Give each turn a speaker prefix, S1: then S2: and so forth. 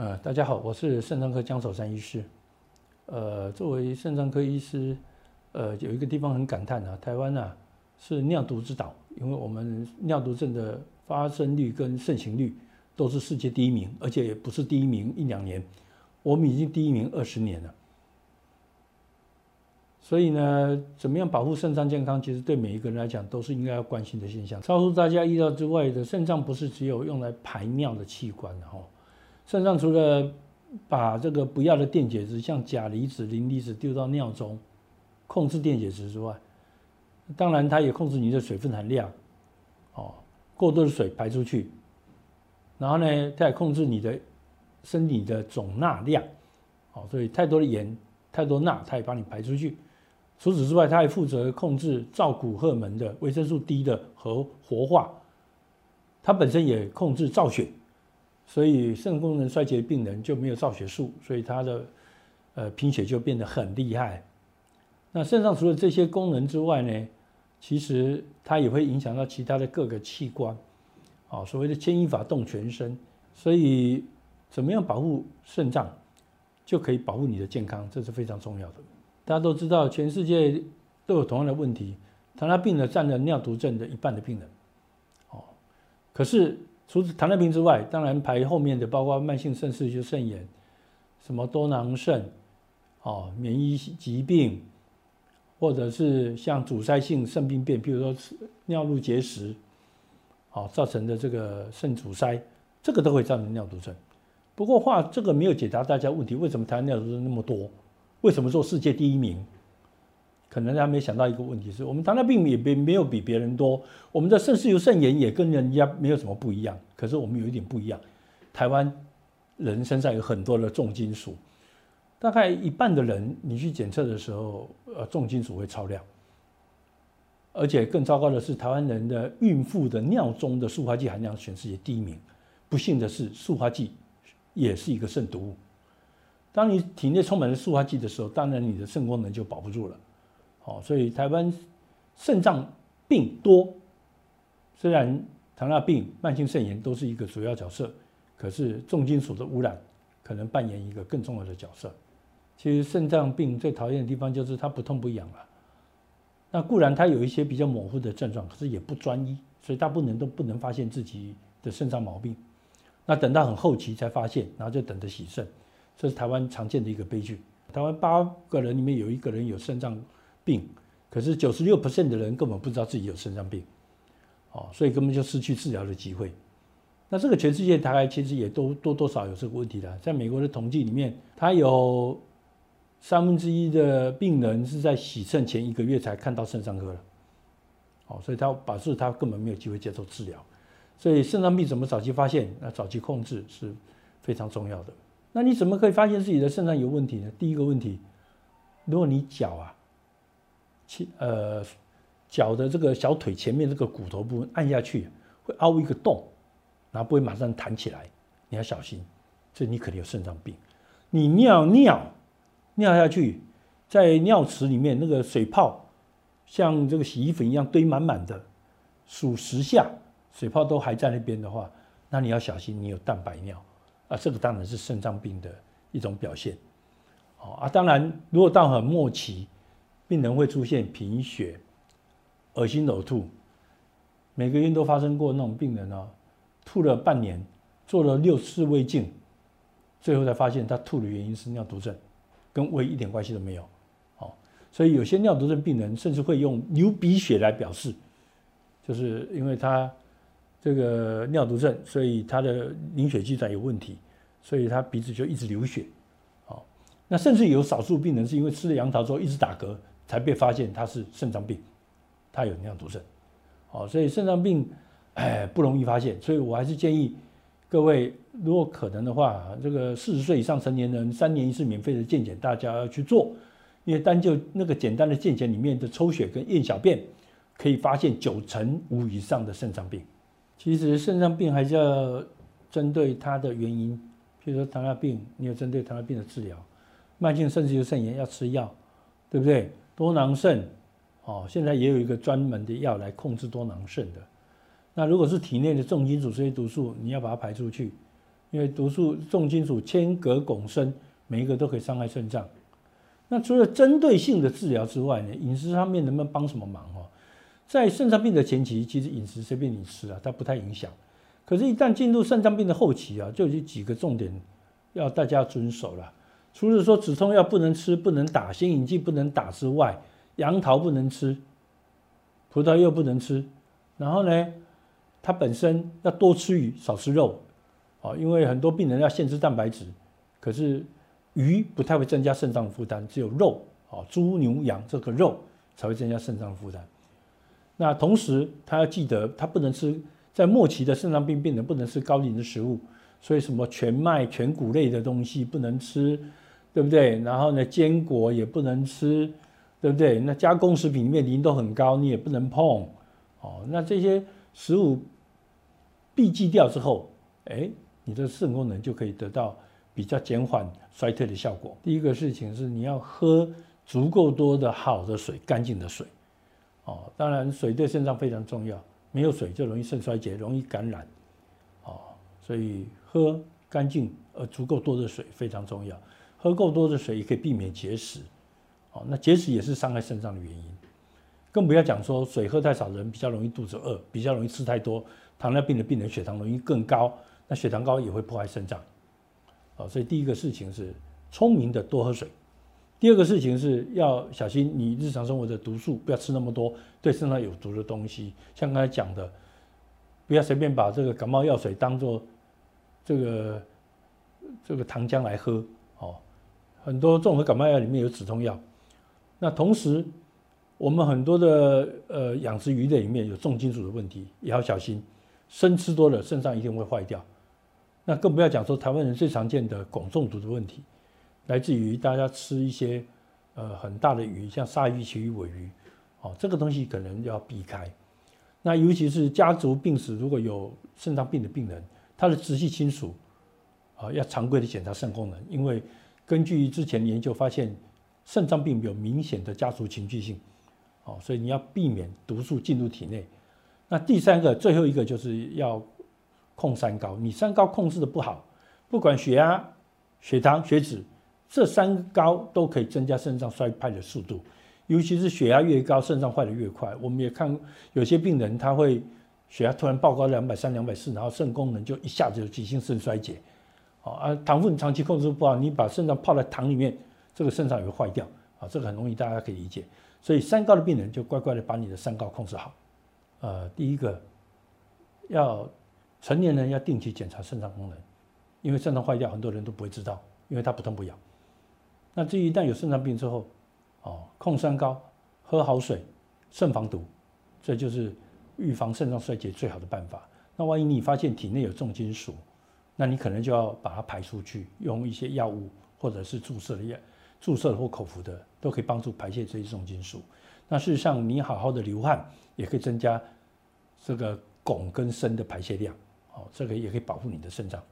S1: 呃，大家好，我是肾脏科江守山医师。呃，作为肾脏科医师，呃，有一个地方很感叹啊，台湾啊是尿毒之岛，因为我们尿毒症的发生率跟盛行率都是世界第一名，而且也不是第一名一两年，我们已经第一名二十年了。所以呢，怎么样保护肾脏健康，其实对每一个人来讲都是应该要关心的现象。超出大家意料之外的，肾脏不是只有用来排尿的器官哈。肾脏除了把这个不要的电解质，像钾离子、磷离子丢到尿中，控制电解质之外，当然它也控制你的水分含量，哦，过多的水排出去，然后呢，它也控制你的身体的总钠量，哦，所以太多的盐、太多钠，它也帮你排出去。除此之外，它还负责控制造骨荷尔蒙的维生素 D 的和活化，它本身也控制造血，所以肾功能衰竭的病人就没有造血素，所以他的呃贫血就变得很厉害。那肾脏除了这些功能之外呢，其实它也会影响到其他的各个器官，啊，所谓的牵一发动全身，所以怎么样保护肾脏，就可以保护你的健康，这是非常重要的。大家都知道，全世界都有同样的问题，糖尿病呢占了尿毒症的一半的病人，哦，可是除此糖尿病之外，当然排后面的包括慢性肾失就肾炎，什么多囊肾，哦，免疫疾病，或者是像阻塞性肾病变，比如说尿路结石，哦，造成的这个肾阻塞，这个都会造成尿毒症。不过话这个没有解答大家问题，为什么台湾尿毒症那么多？为什么做世界第一名？可能大家没想到一个问题是我们糖尿病也没没有比别人多，我们的肾丝球肾炎也跟人家没有什么不一样。可是我们有一点不一样，台湾人身上有很多的重金属，大概一半的人你去检测的时候，呃，重金属会超量。而且更糟糕的是，台湾人的孕妇的尿中的塑化剂含量全世界第一名。不幸的是，塑化剂也是一个肾毒物。当你体内充满了塑化剂的时候，当然你的肾功能就保不住了。好，所以台湾肾脏病多，虽然糖尿病、慢性肾炎都是一个主要角色，可是重金属的污染可能扮演一个更重要的角色。其实肾脏病最讨厌的地方就是它不痛不痒了。那固然它有一些比较模糊的症状，可是也不专一，所以大部分人都不能发现自己的肾脏毛病。那等到很后期才发现，然后就等着洗肾。这是台湾常见的一个悲剧。台湾八个人里面有一个人有肾脏病，可是九十六 percent 的人根本不知道自己有肾脏病，哦，所以根本就失去治疗的机会。那这个全世界大概其实也都多多少有这个问题的。在美国的统计里面，他有三分之一的病人是在洗肾前一个月才看到肾脏科了，哦，所以他把示他根本没有机会接受治疗。所以肾脏病怎么早期发现，那早期控制是非常重要的。那你怎么可以发现自己的肾脏有问题呢？第一个问题，如果你脚啊，前呃脚的这个小腿前面这个骨头部分按下去会凹一个洞，然后不会马上弹起来，你要小心，这你可能有肾脏病。你尿尿尿下去，在尿池里面那个水泡像这个洗衣粉一样堆满满的，数十下水泡都还在那边的话，那你要小心，你有蛋白尿。啊，这个当然是肾脏病的一种表现，哦啊，当然，如果到很末期，病人会出现贫血、恶心呕吐，每个月都发生过那种病人哦，吐了半年，做了六次胃镜，最后才发现他吐的原因是尿毒症，跟胃一点关系都没有，哦，所以有些尿毒症病人甚至会用流鼻血来表示，就是因为他。这个尿毒症，所以他的凝血机转有问题，所以他鼻子就一直流血。好，那甚至有少数病人是因为吃了杨桃之后一直打嗝，才被发现他是肾脏病，他有尿毒症。好，所以肾脏病哎不容易发现，所以我还是建议各位，如果可能的话，这个四十岁以上成年人三年一次免费的健检，大家要去做，因为单就那个简单的健检里面的抽血跟验小便，可以发现九成五以上的肾脏病。其实肾脏病还是要针对它的原因，譬如说糖尿病，你有针对糖尿病的治疗；慢性肾结肾炎要吃药，对不对？多囊肾，哦，现在也有一个专门的药来控制多囊肾的。那如果是体内的重金属这些毒素，你要把它排出去，因为毒素重金属铅、镉、汞、砷，每一个都可以伤害肾脏。那除了针对性的治疗之外呢，饮食上面能不能帮什么忙哦？在肾脏病的前期，其实饮食随便你吃啊，它不太影响。可是，一旦进入肾脏病的后期啊，就有几个重点要大家遵守了。除了说止痛药不能吃、不能打、心影剂不能打之外，杨桃不能吃，葡萄柚不能吃。然后呢，它本身要多吃鱼，少吃肉。哦，因为很多病人要限制蛋白质，可是鱼不太会增加肾脏负担，只有肉，哦，猪牛羊这个肉才会增加肾脏负担。那同时，他要记得，他不能吃在末期的肾脏病病人不能吃高磷的食物，所以什么全麦、全谷类的东西不能吃，对不对？然后呢，坚果也不能吃，对不对？那加工食品里面磷都很高，你也不能碰。哦，那这些食物避忌掉之后，哎，你的肾功能就可以得到比较减缓衰退的效果。第一个事情是你要喝足够多的好的水，干净的水。哦，当然水对肾脏非常重要，没有水就容易肾衰竭，容易感染。哦，所以喝干净而足够多的水非常重要。喝够多的水也可以避免结石。哦，那结石也是伤害肾脏的原因。更不要讲说水喝太少人比较容易肚子饿，比较容易吃太多。糖尿病的病人血糖容易更高，那血糖高也会破坏肾脏。哦，所以第一个事情是聪明的多喝水。第二个事情是要小心你日常生活的毒素，不要吃那么多对身上有毒的东西。像刚才讲的，不要随便把这个感冒药水当做这个这个糖浆来喝。哦，很多综合感冒药里面有止痛药。那同时，我们很多的呃养殖鱼类里面有重金属的问题，也要小心。生吃多了，肾脏一定会坏掉。那更不要讲说台湾人最常见的汞中毒的问题。来自于大家吃一些呃很大的鱼，像鲨鱼、旗鱼、尾鱼，哦，这个东西可能要避开。那尤其是家族病史，如果有肾脏病的病人，他的直系亲属啊，要常规的检查肾功能，因为根据之前研究发现，肾脏病有明显的家族群聚性，哦，所以你要避免毒素进入体内。那第三个、最后一个就是要控三高，你三高控制的不好，不管血压、血糖、血脂。这三高都可以增加肾脏衰败的速度，尤其是血压越高，肾脏坏的越快。我们也看有些病人，他会血压突然爆高两百三、两百四，然后肾功能就一下子就急性肾衰竭。啊，糖分长期控制不好，你把肾脏泡在糖里面，这个肾脏也会坏掉。啊，这个很容易大家可以理解。所以三高的病人就乖乖的把你的三高控制好。呃，第一个要成年人要定期检查肾脏功能，因为肾脏坏掉，很多人都不会知道，因为它不痛不痒。那至于一旦有肾脏病之后，哦，控三高，喝好水，慎防毒，这就是预防肾脏衰竭最好的办法。那万一你发现体内有重金属，那你可能就要把它排出去，用一些药物或者是注射的药，注射或口服的，都可以帮助排泄这些重金属。那事实上，你好好的流汗，也可以增加这个汞跟砷的排泄量，哦，这个也可以保护你的肾脏。